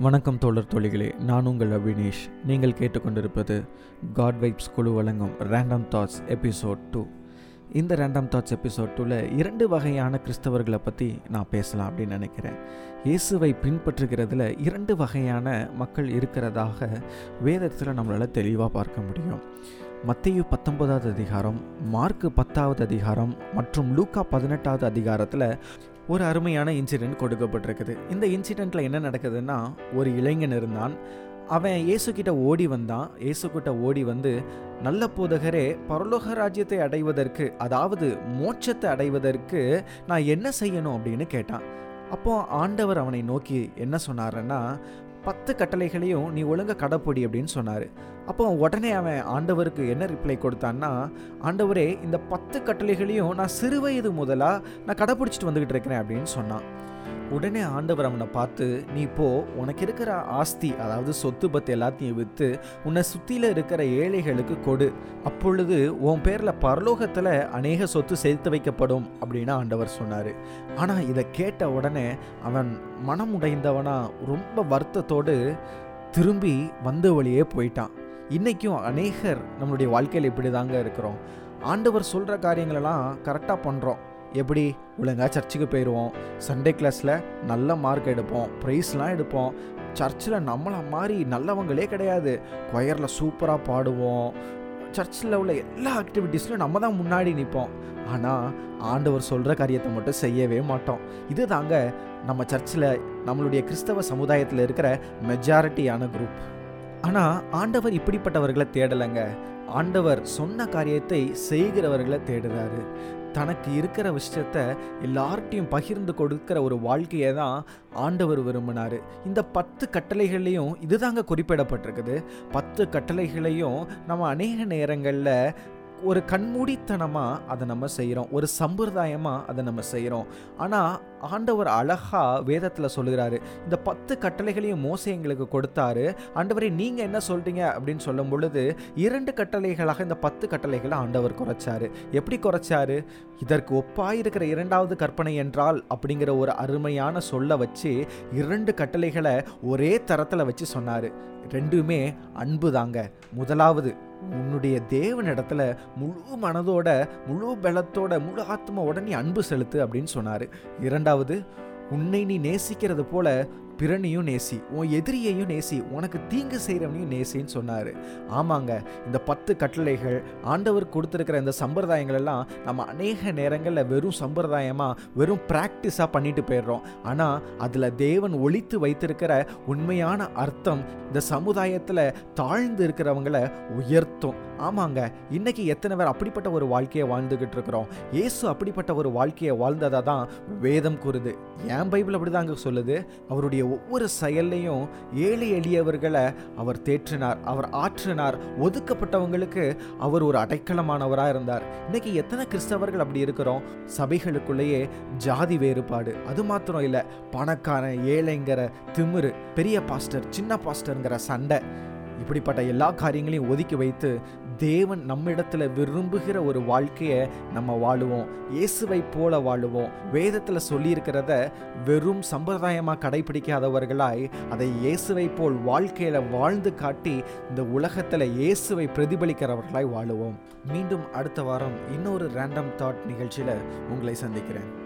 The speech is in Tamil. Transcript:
வணக்கம் தோழர் தோழிகளே நான் உங்கள் அபினேஷ். நீங்கள் கேட்டுக்கொண்டிருப்பது காட் வைப்ஸ் குழு வழங்கும் ரேண்டம் தாட்ஸ் எபிசோட் டூ இந்த ரேண்டம் தாட்ஸ் எபிசோட் டூவில் இரண்டு வகையான கிறிஸ்தவர்களை பற்றி நான் பேசலாம் அப்படின்னு நினைக்கிறேன். இயேசுவை பின்பற்றுகிறதுல இரண்டு வகையான மக்கள் இருக்கிறதாக வேதத்தில் நம்மளால் தெளிவாக பார்க்க முடியும். மத்திய பத்தொன்பதாவது அதிகாரம் மார்க்கு பத்தாவது அதிகாரம் மற்றும் லூக்கா பதினெட்டாவது அதிகாரத்தில் ஒரு அருமையான இன்சிடெண்ட் கொடுக்கப்பட்டிருக்குது. இந்த இன்சிடெண்ட்டில் என்ன நடக்குதுன்னா ஒரு இளைஞன் இருந்தான். அவன் இயேசுக்கிட்ட ஓடி வந்தான். இயேசுக்கிட்ட ஓடி வந்து நல்ல போதகரே பரலோக ராஜ்யத்தை அடைவதற்கு அதாவது மோட்சத்தை அடைவதற்கு நான் என்ன செய்யணும்? அப்படின்னு கேட்டான். அப்போ ஆண்டவர் அவனை நோக்கி என்ன சொன்னாருன்னா பத்து கட்டளைகளையும் நீ ஒழுங்க கடைப்பிடி அப்படின்னு சொன்னார். அப்போ உடனே அவன் ஆண்டவருக்கு என்ன ரிப்ளை கொடுத்தான்னா ஆண்டவரே இந்த பத்து கட்டளைகளையும் நான் சிறுவயது முதலாக நான் கடைப்பிடிச்சிட்டு வந்துக்கிட்டு இருக்கிறேன் அப்படின்னு சொன்னான். உடனே ஆண்டவர் அவனை பார்த்து நீ போ உனக்கு இருக்கிற ஆஸ்தி அதாவது சொத்து பத்து எல்லாத்தையும் விற்று உன்னை சுற்றியில் இருக்கிற ஏழைகளுக்கு கொடு. அப்பொழுது உன் பேரில் பரலோகத்தில் அநேக சொத்து சேர்த்து வைக்கப்படும் அப்படின்னு ஆண்டவர் சொன்னார். ஆனால் இதை கேட்ட உடனே அவன் மனம் உடைந்தவனா ரொம்ப வருத்தத்தோடு திரும்பி வந்த வழியே போயிட்டான். இன்றைக்கும் அநேகர் நம்மளுடைய வாழ்க்கையில் இப்படி தாங்க இருக்கிறோம். ஆண்டவர் சொல்கிற காரியங்களெல்லாம் கரெக்டாக பண்ணுறோம் எப்படி? ஒழுங்காக சர்ச்சுக்கு போயிடுவோம் சண்டே கிளாஸில் நல்ல மார்க் எடுப்போம். ப்ரைஸ்லாம் எடுப்போம். சர்ச்சில் நம்மளை மாதிரி நல்லவங்களே கிடையாது. கொயரில் சூப்பராக பாடுவோம். சர்ச்சில் உள்ள எல்லா ஆக்டிவிட்டீஸ்லையும் நம்ம தான் முன்னாடி நிற்போம் ஆனால் ஆண்டவர் சொல்கிற காரியத்தை மட்டும் செய்யவே மாட்டோம். இது தாங்க நம்ம சர்ச்சில் நம்மளுடைய கிறிஸ்தவ சமுதாயத்தில் இருக்கிற மெஜாரிட்டியான குரூப் ஆனால் ஆண்டவர் இப்படிப்பட்டவர்களை தேடலைங்க. ஆண்டவர் சொன்ன காரியத்தை செய்கிறவர்களை தேடுறாரு. தனக்கு இருக்கிற விஷயத்த எல்லார்ட்டையும் பகிர்ந்து கொடுக்கிற ஒரு வாழ்க்கையை தான் ஆண்டவர் விரும்பினார். இந்த பத்து கட்டளைகள்லையும் இதுதாங்க குறிப்பிடப்பட்டிருக்குது. பத்து கட்டளைகளையும் நம்ம அநேக நேரங்களில் ஒரு கண்மூடித்தனமாக அதை நம்ம செய்கிறோம் ஒரு சம்பிரதாயமாக அதை நம்ம செய்கிறோம் ஆனால் ஆண்டவர் அழகாக வேதத்தில் சொல்லுகிறாரு. இந்த பத்து கட்டளைகளையும் மோசை எங்களுக்கு கொடுத்தாரு. ஆண்டவரை நீங்கள் என்ன சொல்கிறீங்க அப்படின்னு சொல்லும் பொழுது இரண்டு கட்டளைகளாக இந்த பத்து கட்டளைகளை ஆண்டவர் குறைச்சாரு. எப்படி குறைச்சாரு? இதற்கு ஒப்பாக இருக்கிற இரண்டாவது கற்பனை என்றால் அப்படிங்கிற ஒரு அருமையான சொல்ல வச்சு இரண்டு கட்டளைகளை ஒரே தரத்தில் வச்சு சொன்னார். ரெண்டுமே அன்பு தாங்க முதலாவது உன்னுடைய தேவனிடத்துல முழு மனதோட முழு பலத்தோட முழு ஆத்மாவோட நீ அன்பு செலுத்து அப்படின்னு சொன்னார். இரண்டாவது உன்னை நீ நேசிக்கிறது போல பிறனையும் நேசி உன் எதிரியையும் நேசி உனக்கு தீங்கு செய்கிறவனையும் நேசின்னு சொன்னார். ஆமாங்க இந்த பத்து கட்டளைகள் ஆண்டவர் கொடுத்துருக்கிற இந்த சம்பிரதாயங்கள் எல்லாம் நம்ம அநேக நேரங்களில் வெறும் சம்பிரதாயமாக வெறும் ப்ராக்டிஸாக பண்ணிட்டு போயிடுறோம். ஆனால் அதில் தேவன் ஒழித்து வைத்திருக்கிற உண்மையான அர்த்தம் இந்த சமுதாயத்தில் தாழ்ந்து இருக்கிறவங்களை உயர்த்தும். ஆமாங்க. இன்னைக்கு எத்தனை பேர் அப்படிப்பட்ட ஒரு வாழ்க்கையை வாழ்ந்துகிட்டு இருக்கிறோம். ஏசு அப்படிப்பட்ட ஒரு வாழ்க்கையை வாழ்ந்ததா தான் வேதம் கூறுது. ஏன் பைபிள் அப்படிதாங்க சொல்லுது. அவருடைய ஒவ்வொரு செயல்லையும் ஏழை எளியவர்களை அவர் தேற்றினார் அவர் ஆற்றினார். ஒதுக்கப்பட்டவங்களுக்கு அவர் ஒரு அடைக்கலமானவராக இருந்தார். இன்னைக்கு எத்தனை கிறிஸ்தவர்கள் அப்படி இருக்கிறோம்? சபைகளுக்குள்ளேயே ஜாதி வேறுபாடு. அது மாத்திரம் இல்லை. பணக்காரன் ஏழைங்கிற திமிரு பெரிய பாஸ்டர் சின்ன பாஸ்டருங்கிற சண்டை. இப்படிப்பட்ட எல்லா காரியங்களையும் ஒதுக்கி வைத்து தேவன் நம்மிடத்துல விரும்புகிற ஒரு வாழ்க்கையை நம்ம வாழுவோம். இயேசுவை போல வாழுவோம். வேதத்தில் சொல்லியிருக்கிறத வெறும் சம்பிரதாயமாக கடைபிடிக்காதவர்களாய் அதை இயேசுவை போல் வாழ்க்கையில் வாழ்ந்து காட்டி இந்த உலகத்தில் இயேசுவை பிரதிபலிக்கிறவர்களாய் வாழுவோம். மீண்டும் அடுத்த வாரம் இன்னொரு ரேண்டம் தாட் நிகழ்ச்சியில் உங்களை சந்திக்கிறேன்.